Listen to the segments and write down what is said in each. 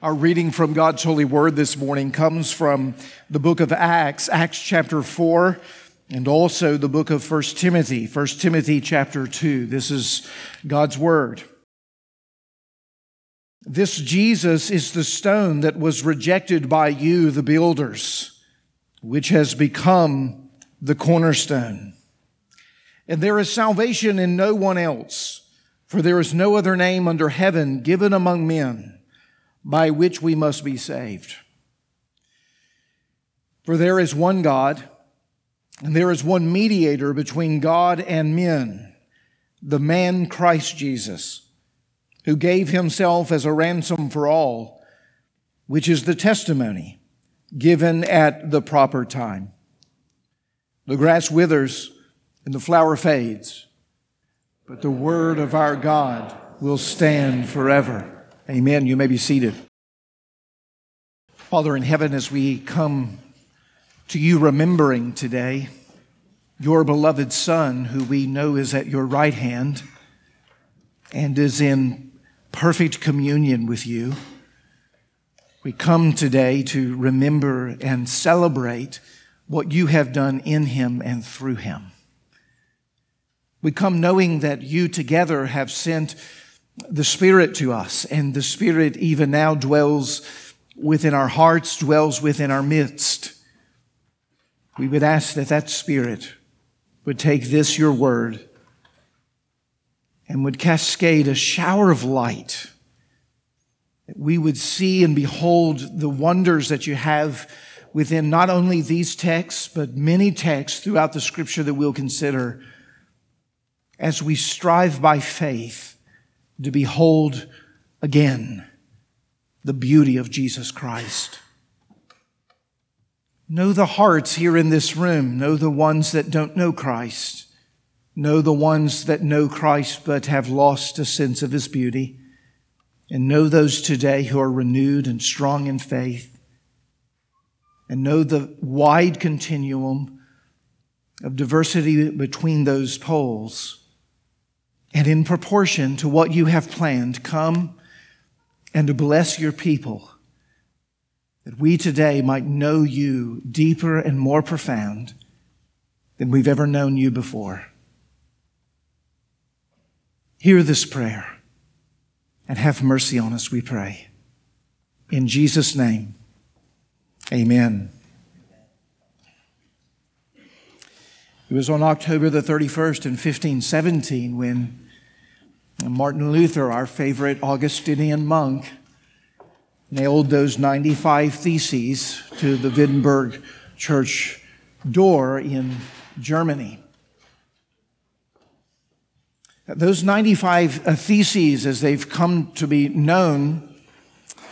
Our reading from God's holy word this morning comes from the book of Acts, Acts chapter 4, and also the book of 1 Timothy, 1 Timothy chapter 2. This is God's word. This Jesus is the stone that was rejected by you, the builders, which has become the cornerstone. And there is salvation in no one else, for there is no other name under heaven given among men by which we must be saved. For there is one God, and there is one mediator between God and men, the man Christ Jesus, who gave himself as a ransom for all, which is the testimony given at the proper time. The grass withers and the flower fades, but the word of our God will stand forever. Amen. You may be seated. Father in heaven, as we come to you remembering today your beloved Son, who we know is at your right hand and is in perfect communion with you, we come today to remember and celebrate what you have done in him and through him. We come knowing that you together have sent the Spirit to us, and the Spirit even now dwells within our hearts, dwells within our midst. We would ask that that Spirit would take this, your word, and would cascade a shower of light. That we would see and behold the wonders that you have within not only these texts, but many texts throughout the scripture that we'll consider as we strive by faith to behold again the beauty of Jesus Christ. Know the hearts here in this room. Know the ones that don't know Christ. Know the ones that know Christ but have lost a sense of his beauty. And know those today who are renewed and strong in faith. And know the wide continuum of diversity between those poles and in proportion to what you have planned, come and to bless your people, that we today might know you deeper and more profound than we've ever known you before. Hear this prayer and have mercy on us, we pray. In Jesus' name, amen. It was on October the 31st in 1517 when Martin Luther, our favorite Augustinian monk, nailed those 95 theses to the Wittenberg church door in Germany. Those 95 uh, theses, as they've come to be known,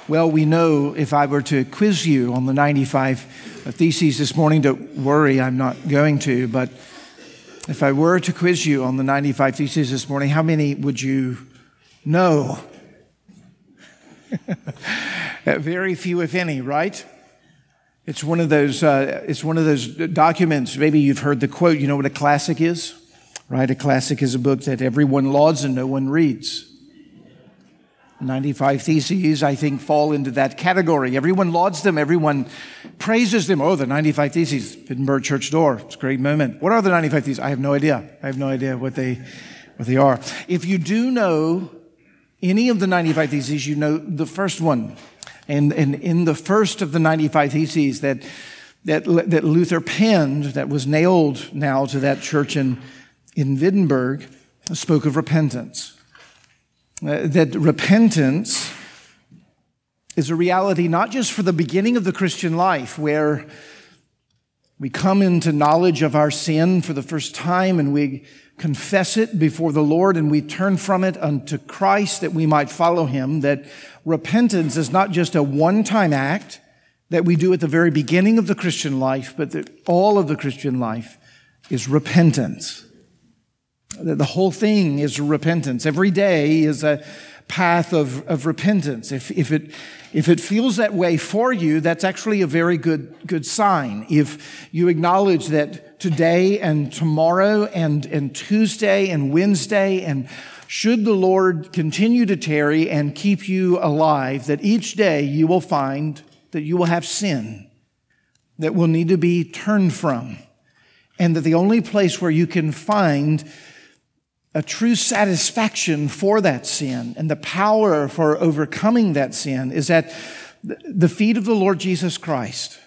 well, we know if I were to quiz you on the 95 theses this morning, don't worry, I'm not going to, but if I were to quiz you on the 95 theses this morning, how many would you know? Very few, if any, right? It's one of those. Uh, it's one of those documents. Maybe you've heard the quote. You know what a classic is, right? A classic is a book that everyone lauds and no one reads. 95 Theses, I think, fall into that category. Everyone lauds them, everyone praises them. Oh, the 95 Theses, Wittenberg Church Door. It's a great moment. What are the 95 Theses? I have no idea. I have no idea what they, what they are. If you do know any of the 95 Theses, you know the first one. And, and in the first of the 95 Theses that, that, that Luther penned, that was nailed now to that church in, in Wittenberg, spoke of repentance. Uh, that repentance is a reality not just for the beginning of the Christian life, where we come into knowledge of our sin for the first time and we confess it before the Lord and we turn from it unto Christ that we might follow him. That repentance is not just a one time act that we do at the very beginning of the Christian life, but that all of the Christian life is repentance. The whole thing is repentance. Every day is a path of, of repentance. If, if, it, if it feels that way for you, that's actually a very good, good sign. If you acknowledge that today and tomorrow and, and Tuesday and Wednesday and should the Lord continue to tarry and keep you alive, that each day you will find that you will have sin that will need to be turned from, and that the only place where you can find a true satisfaction for that sin and the power for overcoming that sin is at the feet of the Lord Jesus Christ.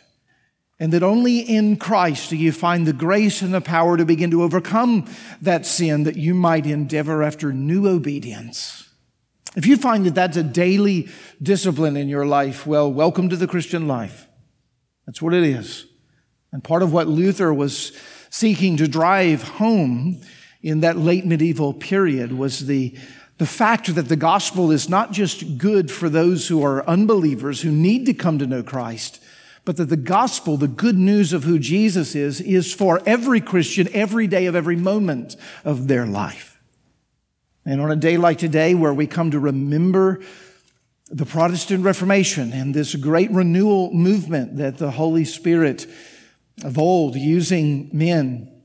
And that only in Christ do you find the grace and the power to begin to overcome that sin that you might endeavor after new obedience. If you find that that's a daily discipline in your life, well, welcome to the Christian life. That's what it is. And part of what Luther was seeking to drive home in that late medieval period was the, the fact that the gospel is not just good for those who are unbelievers who need to come to know Christ, but that the gospel, the good news of who Jesus is, is for every Christian every day of every moment of their life. And on a day like today, where we come to remember the Protestant Reformation and this great renewal movement that the Holy Spirit of old, using men,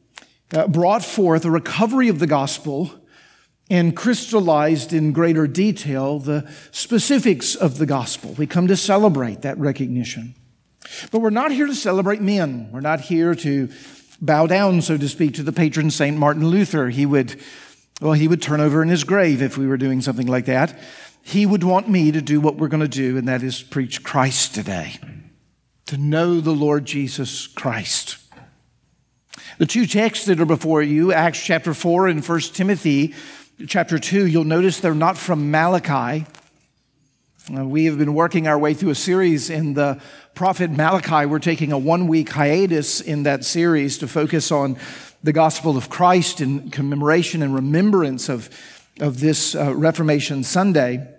uh, brought forth a recovery of the gospel and crystallized in greater detail the specifics of the gospel. We come to celebrate that recognition. But we're not here to celebrate men. We're not here to bow down, so to speak, to the patron Saint Martin Luther. He would, well, he would turn over in his grave if we were doing something like that. He would want me to do what we're going to do, and that is preach Christ today, to know the Lord Jesus Christ. The two texts that are before you, Acts chapter 4 and 1 Timothy chapter 2, you'll notice they're not from Malachi. Uh, we have been working our way through a series in the prophet Malachi. We're taking a one week hiatus in that series to focus on the gospel of Christ in commemoration and remembrance of, of this uh, Reformation Sunday.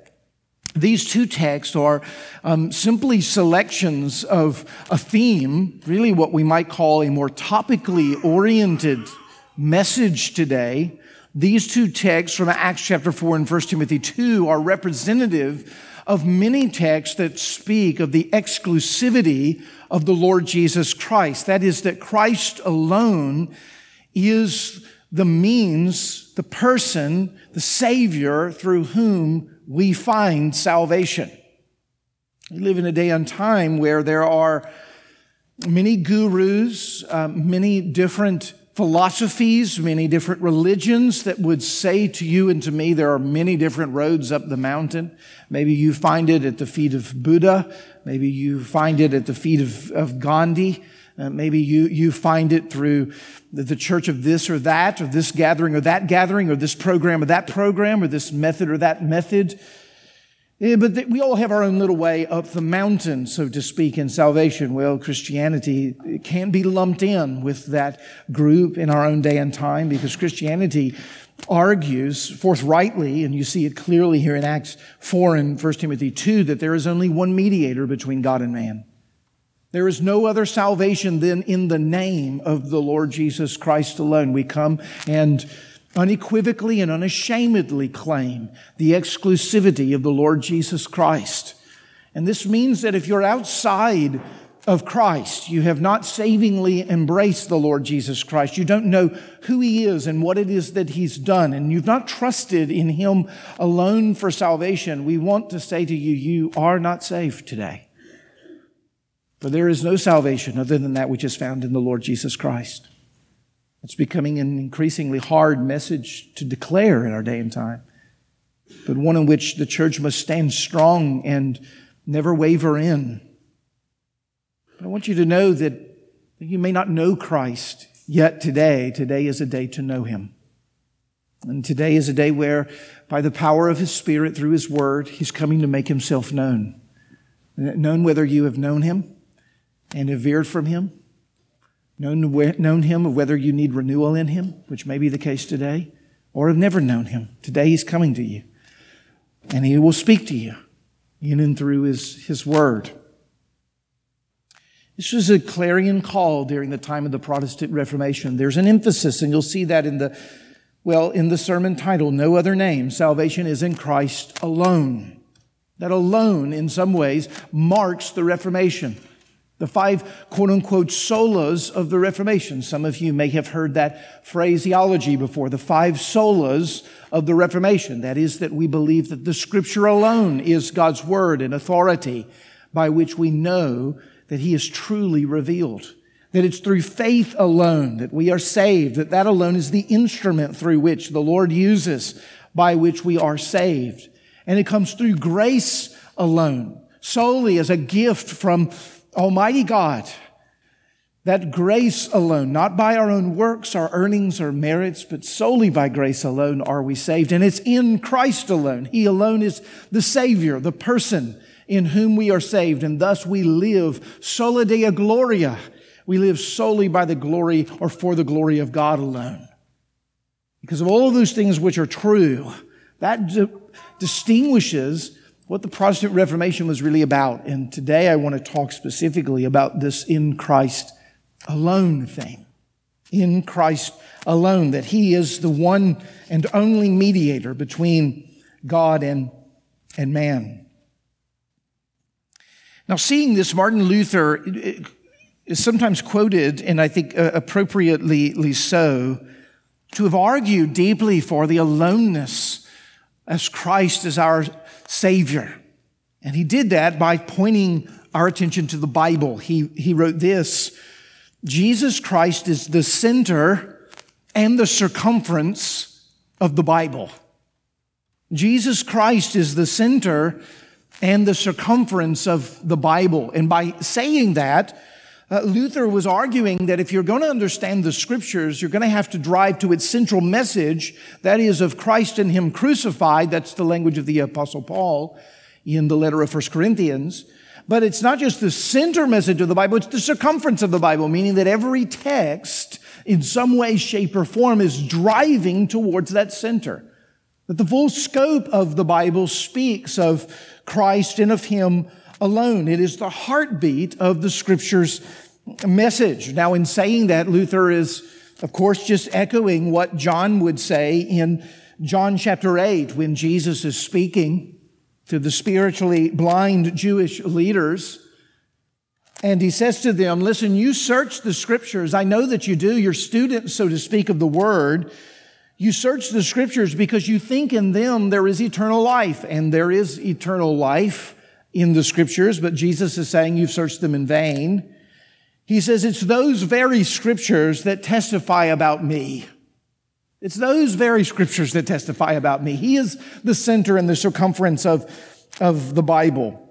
These two texts are um, simply selections of a theme, really what we might call a more topically oriented message today. These two texts from Acts chapter 4 and 1 Timothy 2 are representative of many texts that speak of the exclusivity of the Lord Jesus Christ. That is, that Christ alone is the means, the person, the Savior through whom we find salvation. We live in a day and time where there are many gurus, uh, many different philosophies, many different religions that would say to you and to me there are many different roads up the mountain. Maybe you find it at the feet of Buddha. Maybe you find it at the feet of, of Gandhi. Uh, maybe you, you find it through the, church of this or that, or this gathering or that gathering, or this program or that program, or this method or that method. Yeah, but th- we all have our own little way up the mountain, so to speak, in salvation. Well, Christianity can't be lumped in with that group in our own day and time because Christianity argues forthrightly, and you see it clearly here in Acts 4 and 1 Timothy 2, that there is only one mediator between God and man. There is no other salvation than in the name of the Lord Jesus Christ alone. We come and unequivocally and unashamedly claim the exclusivity of the Lord Jesus Christ. And this means that if you're outside of Christ, you have not savingly embraced the Lord Jesus Christ, you don't know who He is and what it is that He's done, and you've not trusted in Him alone for salvation, we want to say to you, you are not saved today. For there is no salvation other than that which is found in the Lord Jesus Christ. It's becoming an increasingly hard message to declare in our day and time, but one in which the church must stand strong and never waver in. But I want you to know that you may not know Christ yet today. Today is a day to know him. And today is a day where, by the power of his Spirit through his word, he's coming to make himself known. Known whether you have known him and have veered from him, known, known him of whether you need renewal in him, which may be the case today, or have never known him. Today he's coming to you, and he will speak to you in and through his, his word. This was a clarion call during the time of the Protestant Reformation. There's an emphasis, and you'll see that in the, well, in the sermon title, No Other Name. Salvation is in Christ alone. That alone, in some ways, marks the Reformation. The five quote unquote solas of the Reformation. Some of you may have heard that phraseology before. The five solas of the Reformation. That is, that we believe that the scripture alone is God's word and authority by which we know that he is truly revealed. That it's through faith alone that we are saved, that that alone is the instrument through which the Lord uses by which we are saved. And it comes through grace alone, solely as a gift from Almighty God, that grace alone, not by our own works, our earnings, or merits, but solely by grace alone are we saved. And it's in Christ alone. He alone is the Savior, the person in whom we are saved. And thus we live sola Deo gloria. We live solely by the glory or for the glory of God alone. Because of all of those things which are true, that di- distinguishes what the Protestant Reformation was really about. And today I want to talk specifically about this in Christ alone thing. In Christ alone, that He is the one and only mediator between God and, and man. Now, seeing this, Martin Luther is sometimes quoted, and I think uh, appropriately so, to have argued deeply for the aloneness as Christ as our Savior. And he did that by pointing our attention to the Bible. He, he wrote this Jesus Christ is the center and the circumference of the Bible. Jesus Christ is the center and the circumference of the Bible. And by saying that, uh, Luther was arguing that if you're going to understand the scriptures, you're going to have to drive to its central message, that is of Christ and Him crucified. That's the language of the Apostle Paul in the letter of 1 Corinthians. But it's not just the center message of the Bible, it's the circumference of the Bible, meaning that every text in some way, shape, or form is driving towards that center. That the full scope of the Bible speaks of Christ and of Him alone. It is the heartbeat of the scripture's message. Now, in saying that, Luther is, of course, just echoing what John would say in John chapter 8 when Jesus is speaking to the spiritually blind Jewish leaders. And he says to them, Listen, you search the scriptures. I know that you do. You're students, so to speak, of the word. You search the scriptures because you think in them there is eternal life, and there is eternal life in the scriptures, but Jesus is saying you've searched them in vain. He says it's those very scriptures that testify about me. It's those very scriptures that testify about me. He is the center and the circumference of, of the Bible.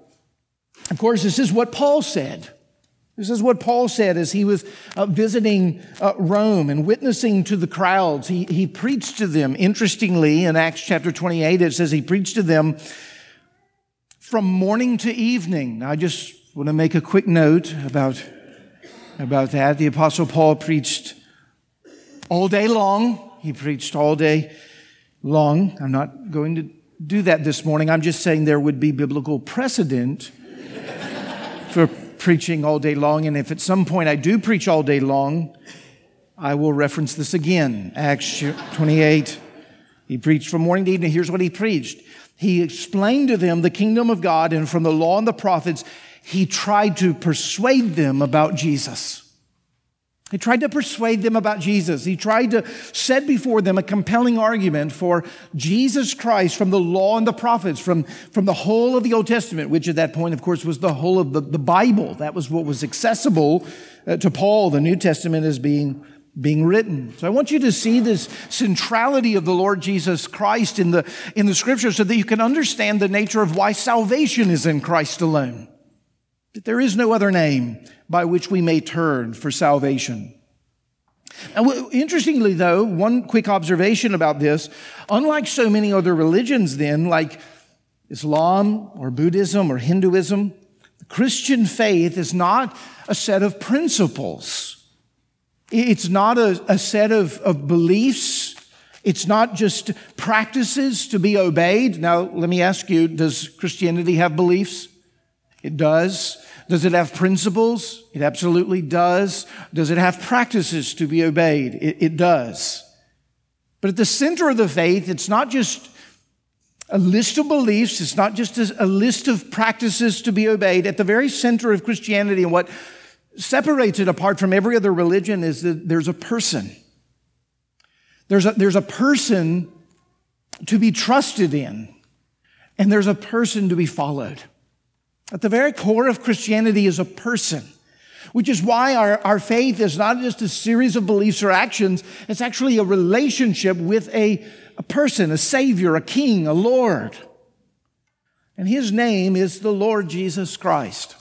Of course, this is what Paul said. This is what Paul said as he was uh, visiting uh, Rome and witnessing to the crowds. He, he preached to them. Interestingly, in Acts chapter 28, it says he preached to them from morning to evening. I just want to make a quick note about, about that. The Apostle Paul preached all day long. He preached all day long. I'm not going to do that this morning. I'm just saying there would be biblical precedent for preaching all day long. And if at some point I do preach all day long, I will reference this again. Acts 28. He preached from morning to evening. Here's what he preached he explained to them the kingdom of God, and from the law and the prophets, he tried to persuade them about Jesus. He tried to persuade them about Jesus. He tried to set before them a compelling argument for Jesus Christ from the law and the prophets, from, from the whole of the Old Testament, which at that point, of course, was the whole of the, the Bible. That was what was accessible uh, to Paul. The New Testament as being being written. So I want you to see this centrality of the Lord Jesus Christ in the, in the scripture so that you can understand the nature of why salvation is in Christ alone. That there is no other name by which we may turn for salvation. Now, interestingly, though, one quick observation about this unlike so many other religions, then, like Islam or Buddhism or Hinduism, the Christian faith is not a set of principles it's not a, a set of, of beliefs. It's not just practices to be obeyed. Now, let me ask you, does Christianity have beliefs? It does. Does it have principles? It absolutely does. Does it have practices to be obeyed? It, it does. But at the center of the faith, it's not just a list of beliefs. It's not just a, list of practices to be obeyed. At the very center of Christianity and what separates it apart from every other religion is that there's a person. There's a, there's a person to be trusted in, and there's a person to be followed. At the very core of Christianity is a person, which is why our, our faith is not just a series of beliefs or actions, it's actually a relationship with a, a person, a Savior, a King, a Lord. And his name is the Lord Jesus Christ.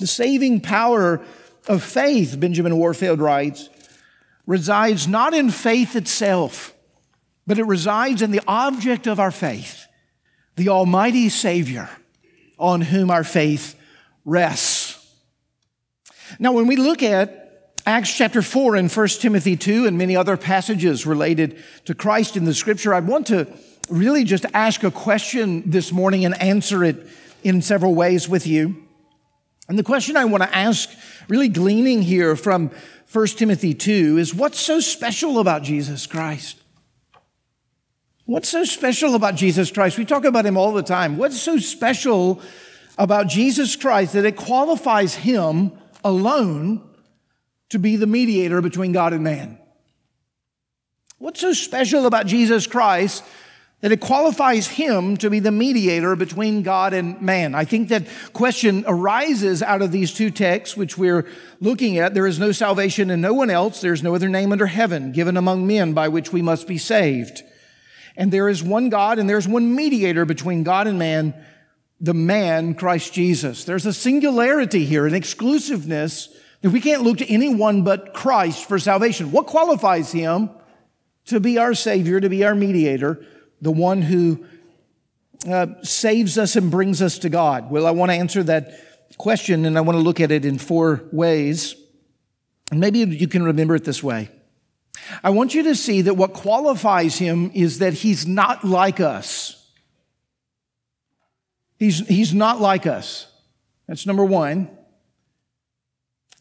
The saving power of faith, Benjamin Warfield writes, resides not in faith itself, but it resides in the object of our faith, the Almighty Savior on whom our faith rests. Now, when we look at Acts chapter 4 and 1 Timothy 2 and many other passages related to Christ in the scripture, I want to really just ask a question this morning and answer it in several ways with you. And the question I want to ask, really gleaning here from 1 Timothy 2, is what's so special about Jesus Christ? What's so special about Jesus Christ? We talk about him all the time. What's so special about Jesus Christ that it qualifies him alone to be the mediator between God and man? What's so special about Jesus Christ that it qualifies him to be the mediator between God and man? I think that question arises out of these two texts, which we're looking at. There is no salvation in no one else. There's no other name under heaven given among men by which we must be saved. And there is one God and there's one mediator between God and man, the man, Christ Jesus. There's a singularity here, an exclusiveness that we can't look to anyone but Christ for salvation. What qualifies him to be our Savior, to be our mediator, the one who uh, saves us and brings us to God? Well, I want to answer that question and I want to look at it in four ways. And maybe you can remember it this way. I want you to see that what qualifies him is that he's not like us. He's, he's not like us. That's number one.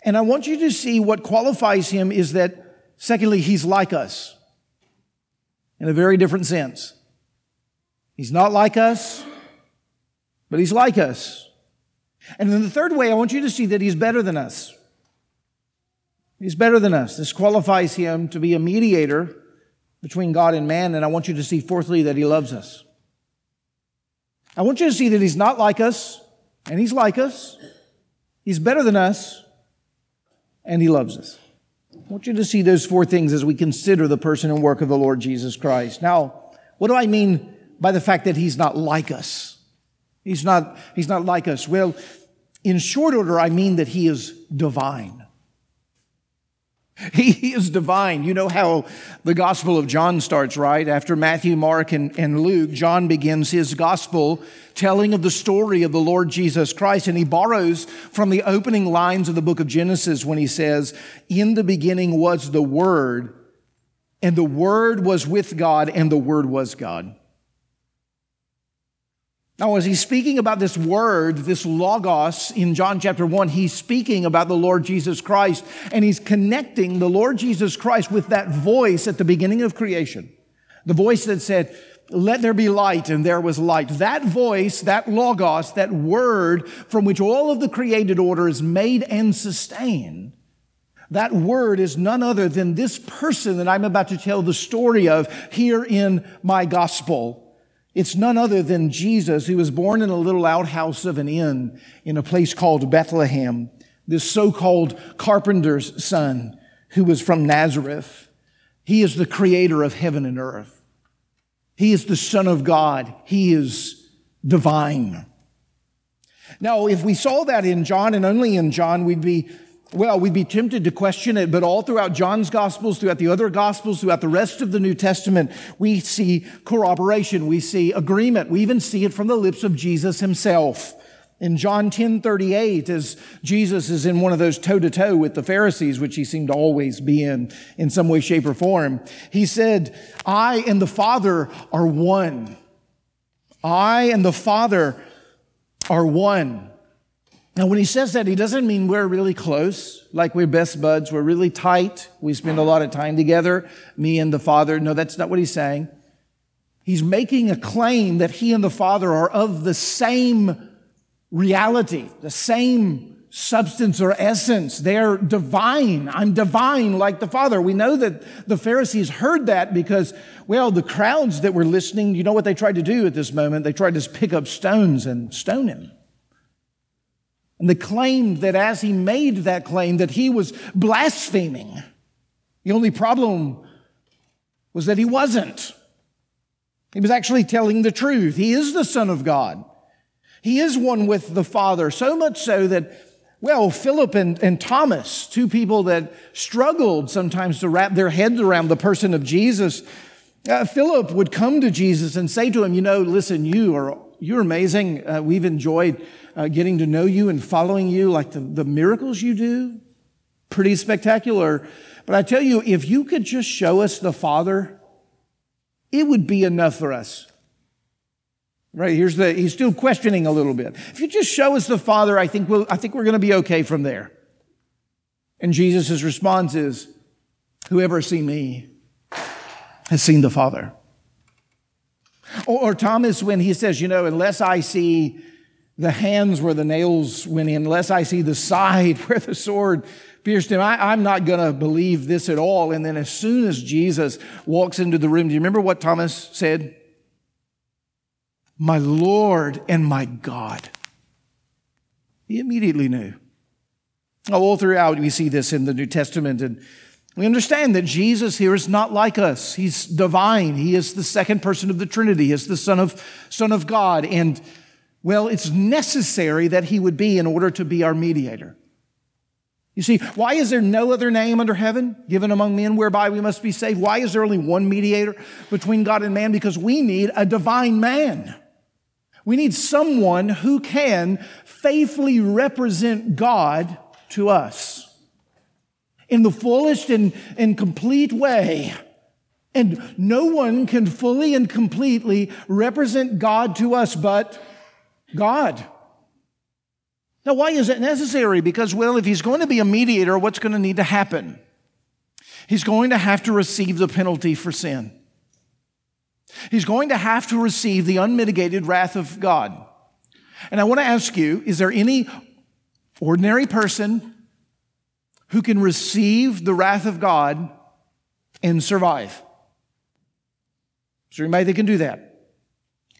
And I want you to see what qualifies him is that, secondly, he's like us in a very different sense. He's not like us, but he's like us. And then the third way, I want you to see that he's better than us. He's better than us. This qualifies him to be a mediator between God and man. And I want you to see, fourthly, that he loves us. I want you to see that he's not like us, and he's like us. He's better than us, and he loves us. I want you to see those four things as we consider the person and work of the Lord Jesus Christ. Now, what do I mean by the fact that he's not like us? He's not, he's not like us. Well, in short order, I mean that he is divine. He is divine. You know how the Gospel of John starts, right? After Matthew, Mark, and, and Luke, John begins his Gospel telling of the story of the Lord Jesus Christ. And he borrows from the opening lines of the book of Genesis when he says, In the beginning was the Word, and the Word was with God, and the Word was God. Now, as he's speaking about this word, this logos in John chapter 1, he's speaking about the Lord Jesus Christ, and he's connecting the Lord Jesus Christ with that voice at the beginning of creation. The voice that said, Let there be light, and there was light. That voice, that logos, that word from which all of the created order is made and sustained, that word is none other than this person that I'm about to tell the story of here in my gospel. It's none other than Jesus who was born in a little outhouse of an inn in a place called Bethlehem, this so-called carpenter's son who was from Nazareth. He is the creator of heaven and earth. He is the son of God. He is divine. Now, if we saw that in John and only in John, we'd be well, we'd be tempted to question it, but all throughout John's Gospels, throughout the other Gospels, throughout the rest of the New Testament, we see corroboration, we see agreement, we even see it from the lips of Jesus himself. In John 10 38, as Jesus is in one of those toe to toe with the Pharisees, which he seemed to always be in, in some way, shape, or form, he said, I and the Father are one. I and the Father are one. Now, when he says that, he doesn't mean we're really close, like we're best buds, we're really tight, we spend a lot of time together, me and the Father. No, that's not what he's saying. He's making a claim that he and the Father are of the same reality, the same substance or essence. They're divine. I'm divine like the Father. We know that the Pharisees heard that because, well, the crowds that were listening, you know what they tried to do at this moment? They tried to pick up stones and stone him. And they claimed that as he made that claim, that he was blaspheming. The only problem was that he wasn't. He was actually telling the truth. He is the Son of God. He is one with the Father, so much so that, well, Philip and, and Thomas, two people that struggled sometimes to wrap their heads around the person of Jesus, uh, Philip would come to Jesus and say to him, You know, listen, you are you're amazing. Uh, we've enjoyed uh, getting to know you and following you, like the, the miracles you do. Pretty spectacular. But I tell you, if you could just show us the Father, it would be enough for us. Right, here's the, he's still questioning a little bit. If you just show us the Father, I think, we'll, I think we're going to be okay from there. And Jesus' response is, whoever seen me has seen the Father. Or, or Thomas, when he says, you know, unless I see the hands where the nails went in, unless I see the side where the sword pierced him, I, am not going to believe this at all. And then as soon as Jesus walks into the room, do you remember what Thomas said? my Lord and my God. He immediately knew. Oh, all throughout, we see this in the New Testament, and we understand that Jesus here is not like us. He's divine. He is the second person of the Trinity. He is the Son of, Son of God. And, well, it's necessary that he would be in order to be our mediator. You see, why is there no other name under heaven given among men whereby we must be saved? Why is there only one mediator between God and man? Because we need a divine man. We need someone who can faithfully represent God to us in the fullest and, and complete way. And no one can fully and completely represent God to us but God. Now, why is that necessary? Because, well, if he's going to be a mediator, what's going to need to happen? He's going to have to receive the penalty for sin. He's going to have to receive the unmitigated wrath of God. And I want to ask you is there any ordinary person who can receive the wrath of God and survive? Is there anybody that can do that?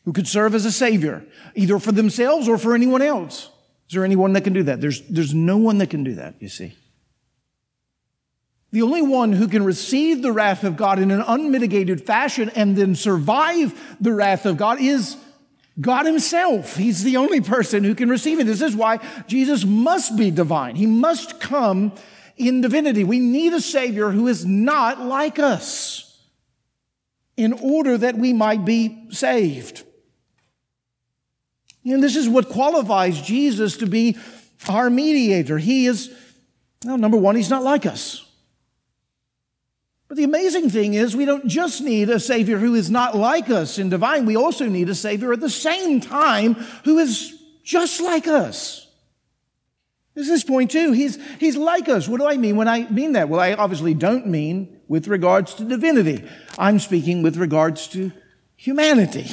Who could serve as a savior, either for themselves or for anyone else? Is there anyone that can do that? There's, there's no one that can do that, you see. The only one who can receive the wrath of God in an unmitigated fashion and then survive the wrath of God is God Himself. He's the only person who can receive it. This is why Jesus must be divine. He must come in divinity. We need a Savior who is not like us in order that we might be saved. And this is what qualifies Jesus to be our mediator. He is, well, number one, He's not like us. But the amazing thing is, we don't just need a Savior who is not like us in divine, we also need a Savior at the same time who is just like us. This is point two. He's, he's like us. What do I mean when I mean that? Well, I obviously don't mean with regards to divinity. I'm speaking with regards to humanity.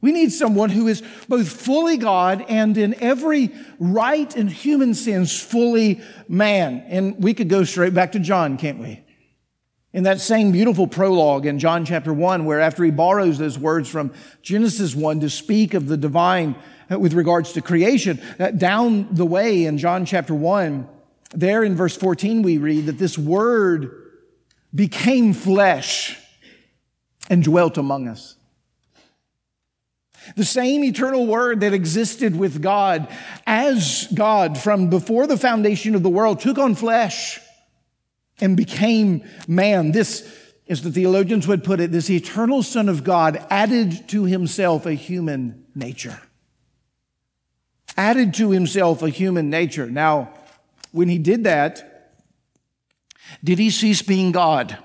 We need someone who is both fully God and in every right and human sense fully man. And we could go straight back to John, can't we? In that same beautiful prologue in John chapter 1, where after he borrows those words from Genesis 1 to speak of the divine uh, with regards to creation, uh, down the way in John chapter 1, there in verse 14, we read that this word became flesh and dwelt among us. The same eternal word that existed with God as God from before the foundation of the world took on flesh and became man. This, as the theologians would put it, this eternal Son of God added to himself a human nature. Added to himself a human nature. Now, when he did that, did he cease being God?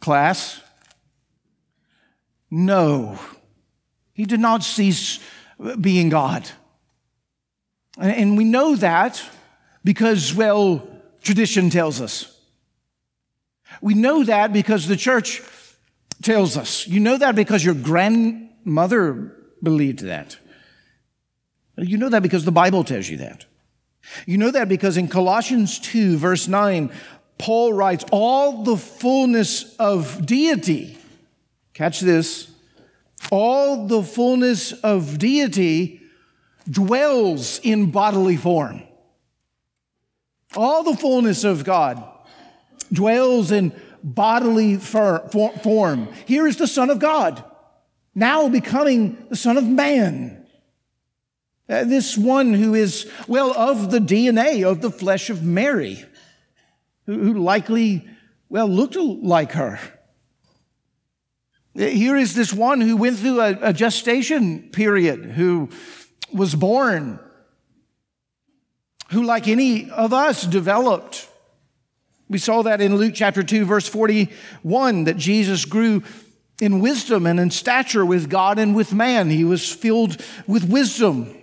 Class? No. He did not cease being God. And we know that because, well, tradition tells us. We know that because the church tells us. You know that because your grandmother believed that. You know that because the Bible tells you that. You know that because in Colossians 2, verse 9, Paul writes, All the fullness of deity, catch this, all the fullness of deity dwells in bodily form. All the fullness of God dwells in bodily form. Here is the Son of God, now becoming the Son of Man. Uh, this one who is, well, of the DNA of the flesh of Mary, who, who likely, well, looked like her. Here is this one who went through a, a gestation period, who was born, who, like any of us, developed. We saw that in Luke chapter 2, verse 41, that Jesus grew in wisdom and in stature with God and with man. He was filled with wisdom.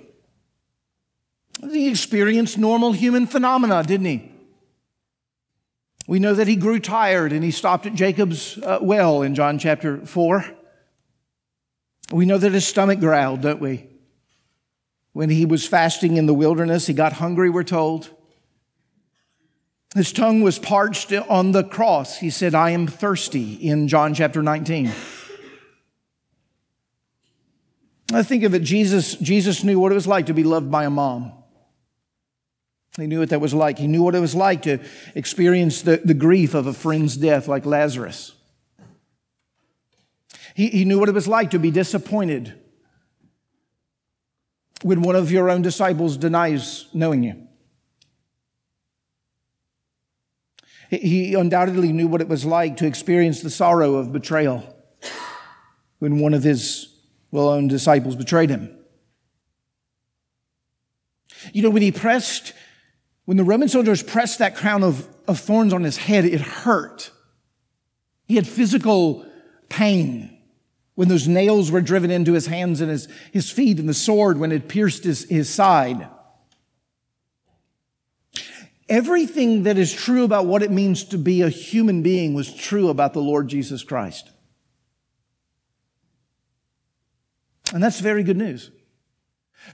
He experienced normal human phenomena, didn't he? We know that he grew tired and he stopped at Jacob's uh, well in John chapter 4. We know that his stomach growled, don't we? When he was fasting in the wilderness, he got hungry, we're told. His tongue was parched on the cross. He said, I am thirsty in John chapter 19. I think of it, Jesus, Jesus knew what it was like to be loved by a mom. He knew what that was like. He knew what it was like to experience the, the grief of a friend's death, like Lazarus. He, he knew what it was like to be disappointed when one of your own disciples denies knowing you. He undoubtedly knew what it was like to experience the sorrow of betrayal when one of his well known disciples betrayed him. You know, when he pressed when the Roman soldiers pressed that crown of, of thorns on his head, it hurt. He had physical pain when those nails were driven into his hands and his, his feet, and the sword when it pierced his, his side. Everything that is true about what it means to be a human being was true about the Lord Jesus Christ. And that's very good news.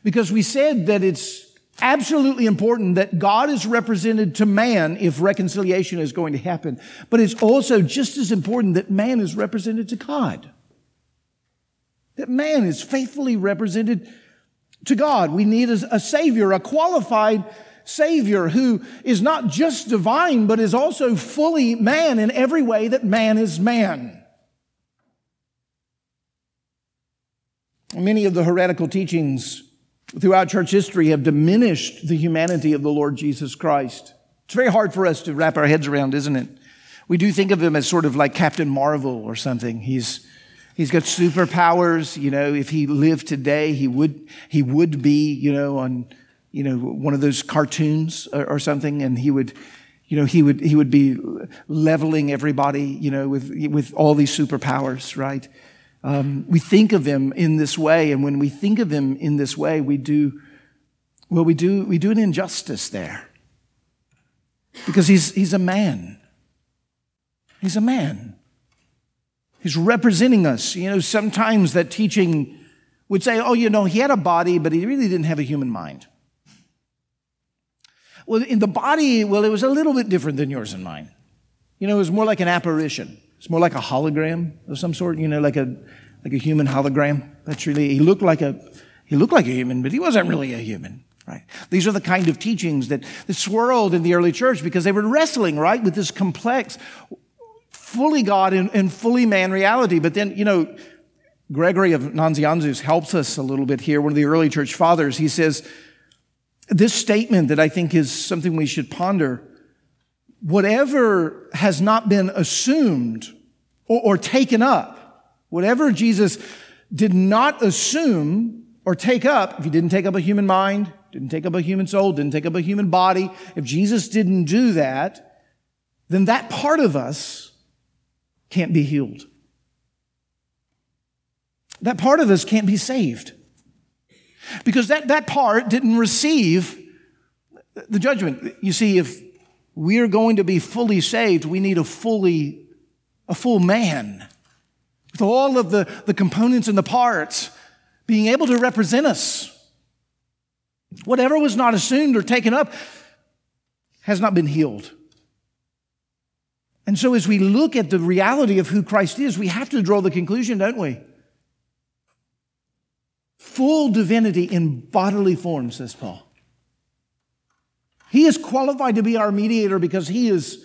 Because we said that it's absolutely important that God is represented to man if reconciliation is going to happen. But it's also just as important that man is represented to God. That man is faithfully represented to God. We need a, savior, a qualified savior who is not just divine, but is also fully man in every way that man is man. Many of the heretical teachings throughout church history have diminished the humanity of the Lord Jesus Christ. It's very hard for us to wrap our heads around, isn't it? We do think of him as sort of like Captain Marvel or something. He's, he's got superpowers. You know, if he lived today, he would, he would be, you know, on, you know, one of those cartoons or, or something, and he would, you know, he would, he would be leveling everybody, you know, with, with all these superpowers, right? Um, we think of him in this way, and when we think of him in this way, we do, well, we do, we do an injustice there. Because he's, he's a man. He's a man. He's representing us. You know, sometimes that teaching would say, oh, you know, he had a body, but he really didn't have a human mind. Well, in the body, well, it was a little bit different than yours and mine. You know, it was more like an apparition. It's more like a hologram of some sort, you know, like a like a human hologram. That's really he looked like a he looked like a human, but he wasn't really a human. Right? These are the kind of teachings that, that swirled in the early church because they were wrestling, right, with this complex, fully God and, and fully man reality. But then, you know, Gregory of Nazianzus helps us a little bit here, one of the early church fathers. He says, this statement that I think is something we should ponder whatever has not been assumed or, or taken up, whatever Jesus did not assume or take up, if he didn't take up a human mind, didn't take up a human soul, didn't take up a human body, if Jesus didn't do that, then that part of us can't be healed. That part of us can't be saved. Because that, that part didn't receive the judgment. You see, if we are going to be fully saved, we need a fully, a full man with all of the, the components and the parts being able to represent us. Whatever was not assumed or taken up has not been healed. And so, as we look at the reality of who Christ is, we have to draw the conclusion, don't we? Full divinity in bodily form, says Paul. He is qualified to be our mediator because he is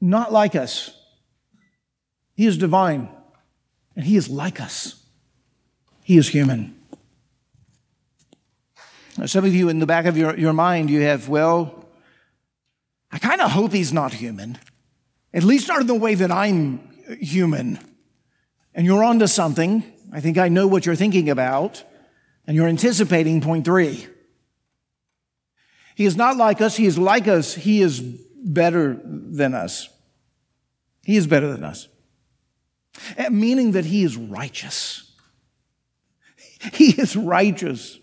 not like us. He is divine and he is like us. He is human. Now, some of you in the back of your, your mind, you have, well, I kind of hope he's not human. At least not in the way that I'm human. And you're onto something. I think I know what you're thinking about. And you're anticipating point three. He is not like us. He is like us. He is better than us. He is better than us. Eh, meaning that he is righteous. He is righteous.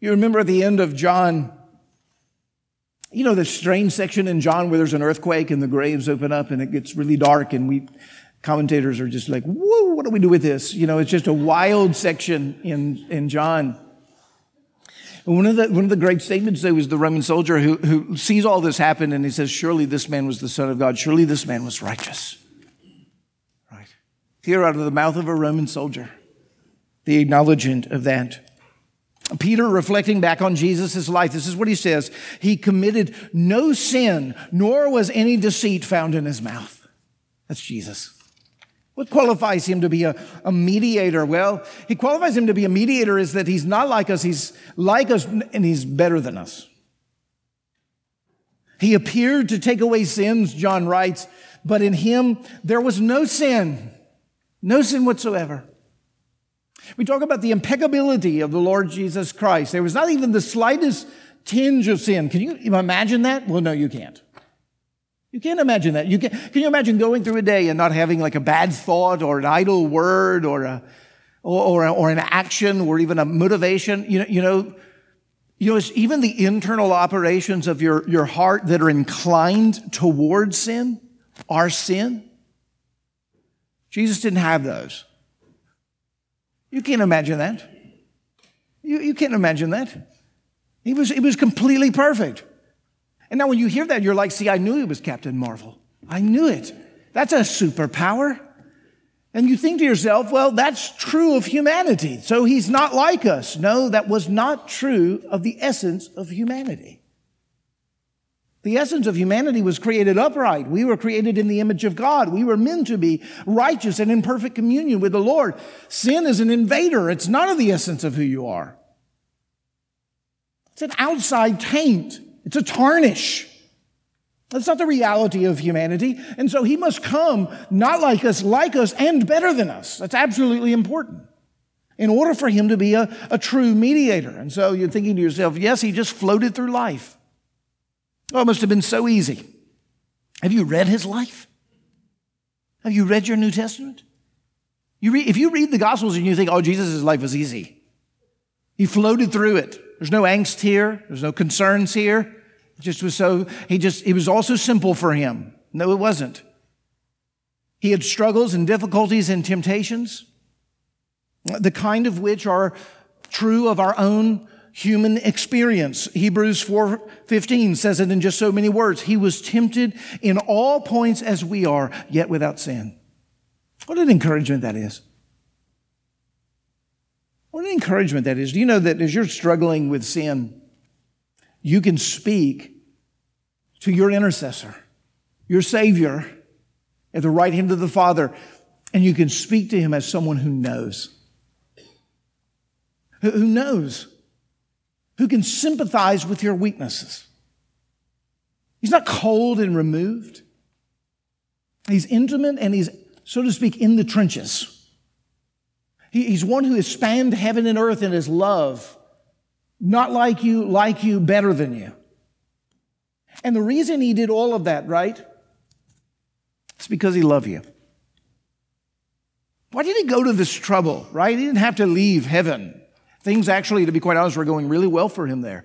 You remember at the end of John, you know, the strange section in John where there's an earthquake and the graves open up and it gets really dark and we commentators are just like, whoa, what do we do with this? You know, it's just a wild section in, in John. One of the, one of the great statements there was the Roman soldier who, who sees all this happen and he says, surely this man was the son of God. Surely this man was righteous. Here out of the mouth of a Roman soldier, the acknowledgement of that. Peter, reflecting back on Jesus' life, this is what he says. He committed no sin, nor was any deceit found in his mouth. That's Jesus. What qualifies him to be a, a mediator? Well, he qualifies him to be a mediator is that he's not like us, he's like us, and he's better than us. He appeared to take away sins, John writes, but in him there was no sin, no sin whatsoever. We talk about the impeccability of the Lord Jesus Christ. There was not even the slightest tinge of sin. Can you imagine that? Well, no, you can't. You can't imagine that. You can, can you imagine going through a day and not having like a bad thought or an idle word or a, or, or, or an action or even a motivation? You know, you know, you know, it's even the internal operations of your, your heart that are inclined towards sin are sin. Jesus didn't have those. You can't imagine that. You, you can't imagine that. He was, he was completely perfect. And now when you hear that, you're like, see, I knew he was Captain Marvel. I knew it. That's a superpower. And you think to yourself, well, that's true of humanity. So he's not like us. No, that was not true of the essence of humanity. The essence of humanity was created upright. We were created in the image of God. We were meant to be righteous and in perfect communion with the Lord. Sin is an invader. It's not of the essence of who you are. It's an outside taint. It's a tarnish. That's not the reality of humanity. And so he must come not like us, like us, and better than us. That's absolutely important in order for him to be a, a true mediator. And so you're thinking to yourself, yes, he just floated through life. Oh, it must have been so easy. Have you read his life? Have you read your New Testament? You read, if you read the Gospels and you think, oh, Jesus' life was easy, he floated through it. There's no angst here, there's no concerns here. It just was so, he just, it was also simple for him. No, it wasn't. He had struggles and difficulties and temptations, the kind of which are true of our own human experience. Hebrews 4:15 says it in just so many words. He was tempted in all points as we are, yet without sin. What an encouragement that is. What an encouragement that is. Do you know that as you're struggling with sin, you can speak to your intercessor, your Savior, at the right hand of the Father, and you can speak to him as someone who knows. Who knows who can sympathize with your weaknesses. He's not cold and removed. He's intimate and he's, so to speak, in the trenches. he's one who has spanned heaven and earth in his love, not like you, like you, better than you. And the reason he did all of that, right? It's because he loved you. Why did he go to this trouble, right? He didn't have to leave heaven. Things actually, to be quite honest, were going really well for him there.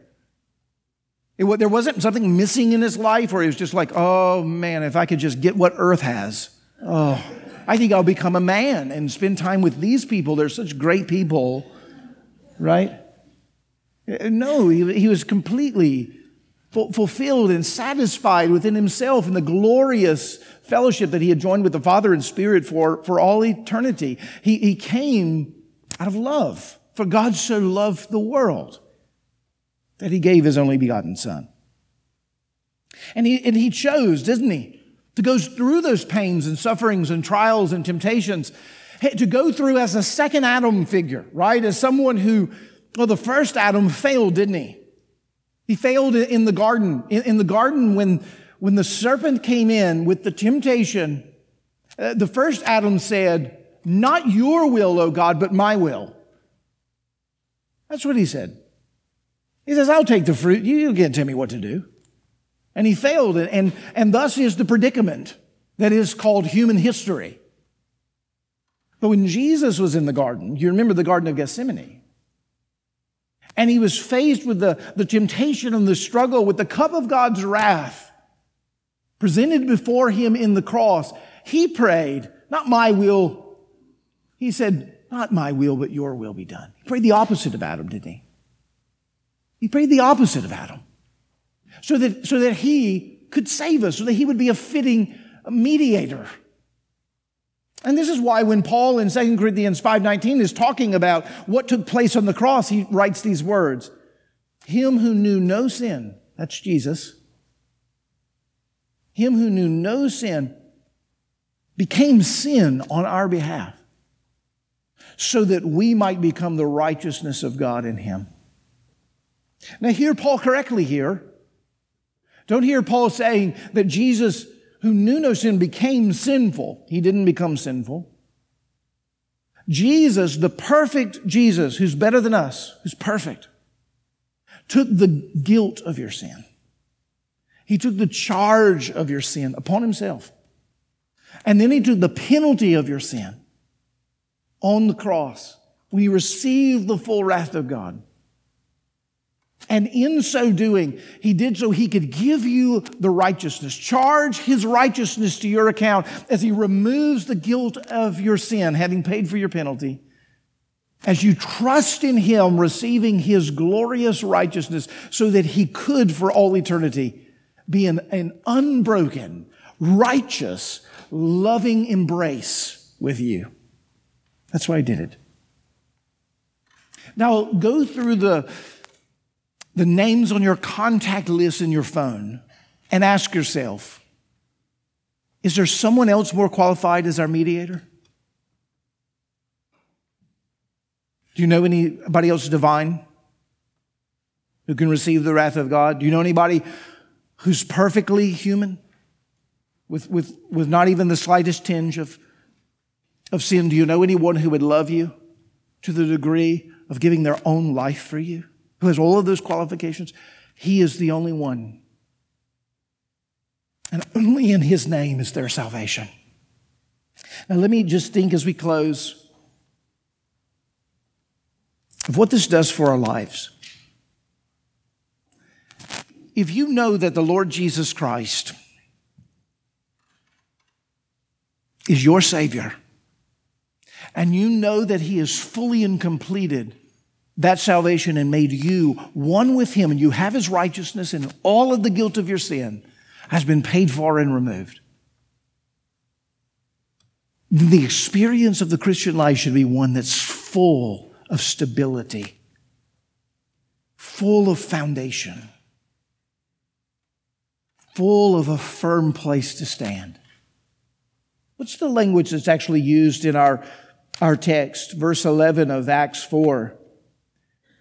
It, there wasn't something missing in his life where he was just like, oh man, if I could just get what earth has. Oh, I think I'll become a man and spend time with these people. They're such great people, right? Uh, no, he, he was completely fulfilled and satisfied within himself in the glorious fellowship that he had joined with the Father and Spirit for, for all eternity. He, he came out of love, for God so loved the world that he gave his only begotten Son. And he, and he chose, didn't he, to go through those pains and sufferings and trials and temptations, to go through as a second Adam figure, right? As someone who, well, the first Adam failed, didn't he? He failed in the garden. In, the garden, when, when the serpent came in with the temptation, uh, the first Adam said, Not your will, O God, but my will. That's what he said. He says, I'll take the fruit. You can't tell me what to do. And he failed, and, and, thus is the predicament that is called human history. But when Jesus was in the garden, you remember the Garden of Gethsemane, and he was faced with the, the temptation and the struggle with the cup of God's wrath presented before him in the cross, he prayed, Not my will. He said, Not my will, but your will be done. He prayed the opposite of Adam, didn't he? He prayed the opposite of Adam so that, so that he could save us, so that he would be a fitting mediator. And this is why when Paul in 2 Corinthians 5:19 is talking about what took place on the cross, he writes these words. Him who knew no sin, that's Jesus. Him who knew no sin became sin on our behalf so that we might become the righteousness of God in him. Now hear Paul correctly here. Don't hear Paul saying that Jesus who knew no sin became sinful. He didn't become sinful. Jesus, the perfect Jesus, who's better than us, who's perfect, took the guilt of your sin. He took the charge of your sin upon himself. And then he took the penalty of your sin on the cross. we receive the full wrath of God. And in so doing, he did so he could give you the righteousness, charge his righteousness to your account as he removes the guilt of your sin, having paid for your penalty. As you trust in him, receiving his glorious righteousness, so that he could for all eternity be an, an unbroken, righteous, loving embrace with you. That's why I did it. Now, go through the the names on your contact list in your phone and ask yourself is there someone else more qualified as our mediator? Do you know anybody else divine who can receive the wrath of God? Do you know anybody who's perfectly human with, with, with not even the slightest tinge of, of sin? Do you know anyone who would love you to the degree of giving their own life for you? who has all of those qualifications, he is the only one. And only in his name is there salvation. Now, let me just think as we close of what this does for our lives. If you know that the Lord Jesus Christ is your Savior, and you know that He is fully and completed that salvation and made you one with Him, and you have His righteousness, and all of the guilt of your sin has been paid for and removed. The experience of the Christian life should be one that's full of stability, full of foundation, full of a firm place to stand. What's the language that's actually used in our, our text? Verse 11 of Acts 4.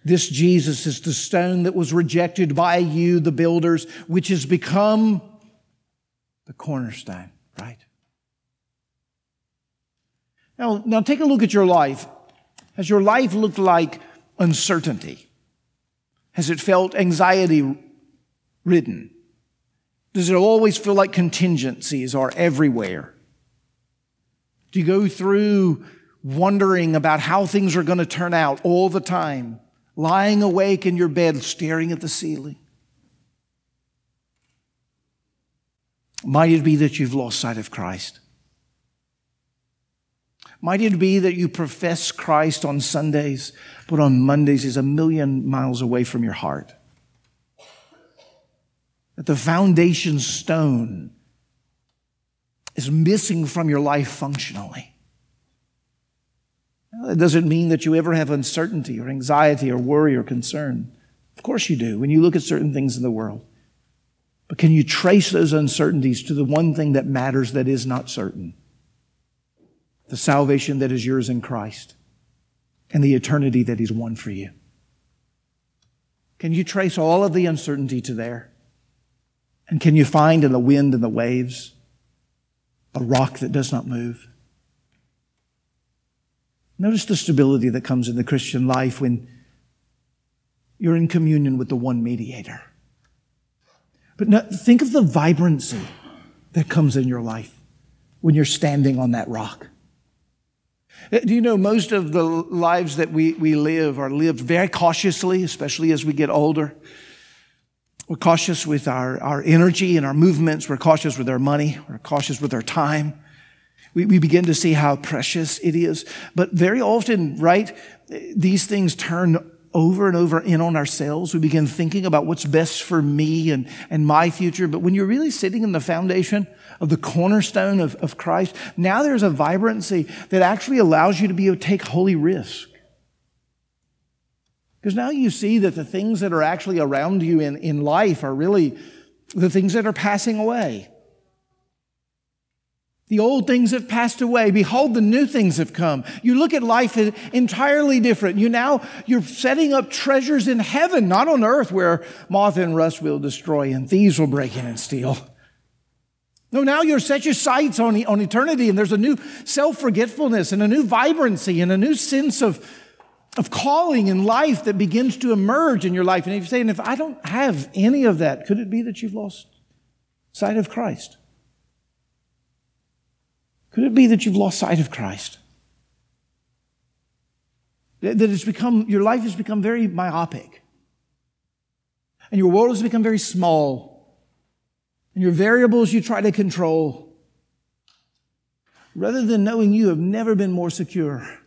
This Jesus is the stone that was rejected by you, the builders, which has become the cornerstone, right? Now, now take a look at your life. Has your life looked like uncertainty? Has it felt anxiety ridden? Does it always feel like contingencies are everywhere? Do you go through wondering about how things are going to turn out all the time? lying awake in your bed, staring at the ceiling? Might it be that you've lost sight of Christ? Might it be that you profess Christ on Sundays, but on Mondays is a million miles away from your heart? That the foundation stone is missing from your life functionally. It doesn't mean that you ever have uncertainty or anxiety or worry or concern. Of course you do when you look at certain things in the world. But can you trace those uncertainties to the one thing that matters that is not certain? The salvation that is yours in Christ and the eternity that He's won for you. Can you trace all of the uncertainty to there? And can you find in the wind and the waves a rock that does not move? Notice the stability that comes in the Christian life when you're in communion with the one mediator. But no, think of the vibrancy that comes in your life when you're standing on that rock. Uh, do you know most of the lives that we, we live are lived very cautiously, especially as we get older? We're cautious with our, our energy and our movements. We're cautious with our money. We're cautious with our time. We, we begin to see how precious it is. But very often, right, these things turn over and over in on ourselves. We begin thinking about what's best for me and, and my future. But when you're really sitting in the foundation of the cornerstone of, of Christ, now there's a vibrancy that actually allows you to be able to take holy risk. Because now you see that the things that are actually around you in, in life are really the things that are passing away. The old things have passed away. Behold, the new things have come. You look at life entirely different. You now, you're setting up treasures in heaven, not on earth where moth and rust will destroy and thieves will break in and steal. No, now you're set your sights on, on eternity and there's a new self-forgetfulness and a new vibrancy and a new sense of, of calling in life that begins to emerge in your life. And if you're saying, if I don't have any of that, could it be that you've lost sight of Christ? Could it be that you've lost sight of Christ? That it's become, your life has become very myopic. And your world has become very small. And your variables you try to control. Rather than knowing you have never been more secure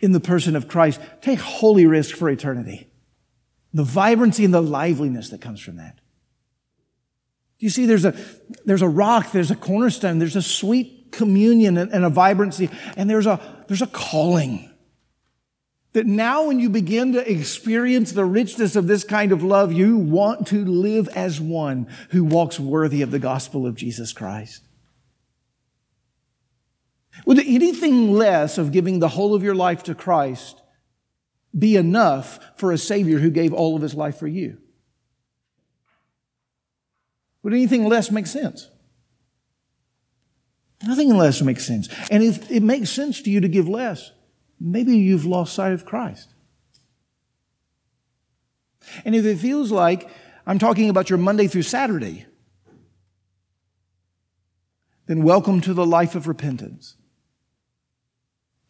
in the person of Christ, take holy risk for eternity. The vibrancy and the liveliness that comes from that. Do you see there's a, there's a rock, there's a cornerstone, there's a sweet communion and a vibrancy. And there's a, there's a calling. That now, when you begin to experience the richness of this kind of love, you want to live as one who walks worthy of the gospel of Jesus Christ. Would anything less of giving the whole of your life to Christ be enough for a Savior who gave all of his life for you? Would anything less make sense? Nothing less makes sense. And if it makes sense to you to give less, maybe you've lost sight of Christ. And if it feels like I'm talking about your Monday through Saturday, then welcome to the life of repentance,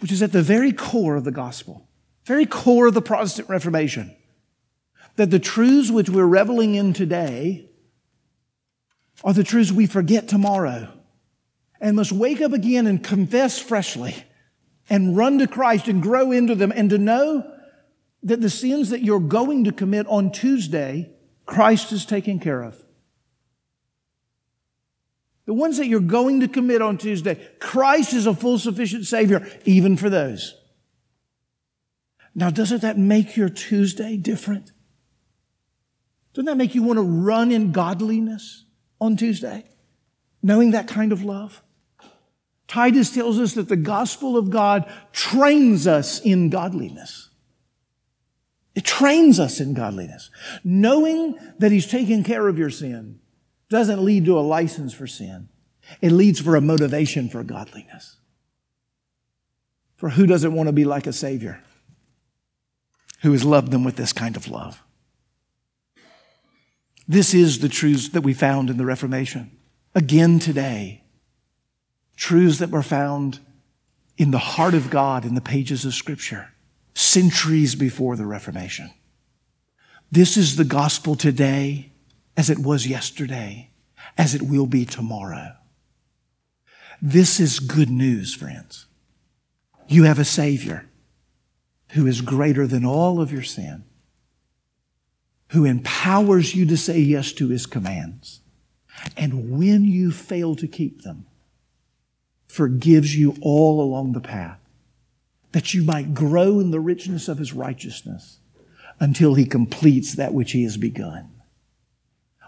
which is at the very core of the gospel, very core of the Protestant Reformation. That the truths which we're reveling in today are the truths we forget tomorrow and must wake up again and confess freshly and run to Christ and grow into them and to know that the sins that you're going to commit on Tuesday, Christ is taking care of. The ones that you're going to commit on Tuesday, Christ is a full sufficient Savior, even for those. Now, doesn't that make your Tuesday different? Doesn't that make you want to run in godliness on Tuesday? Knowing that kind of love? Titus tells us that the gospel of God trains us in godliness. It trains us in godliness. Knowing that He's taking care of your sin doesn't lead to a license for sin. It leads for a motivation for godliness. For who doesn't want to be like a Savior who has loved them with this kind of love? This is the truths that we found in the Reformation. Again today, truths that were found in the heart of God in the pages of Scripture centuries before the Reformation. This is the gospel today as it was yesterday, as it will be tomorrow. This is good news, friends. You have a Savior who is greater than all of your sin, who empowers you to say yes to His commands. And when you fail to keep them, forgives you all along the path, that you might grow in the richness of His righteousness until He completes that which He has begun.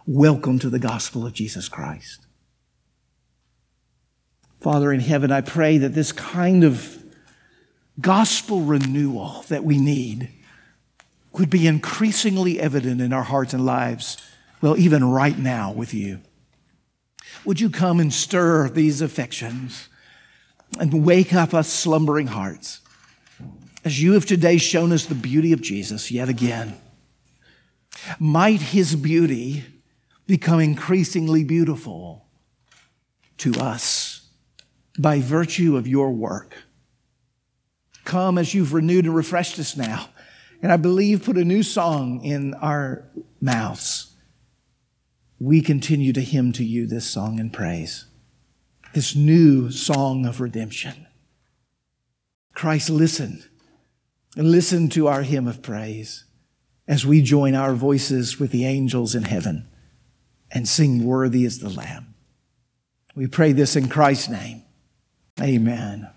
Welcome to the gospel of Jesus Christ. Father in heaven, I pray that this kind of gospel renewal that we need would be increasingly evident in our hearts and lives, well, even right now with you. Would you come and stir these affections and wake up us slumbering hearts as you have today shown us the beauty of Jesus yet again? Might his beauty become increasingly beautiful to us by virtue of your work. Come as you've renewed and refreshed us now. And I believe put a new song in our mouths. We continue to hymn to you this song and praise, this new song of redemption. Christ, listen and listen to our hymn of praise as we join our voices with the angels in heaven and sing, Worthy is the Lamb. We pray this in Christ's name. Amen.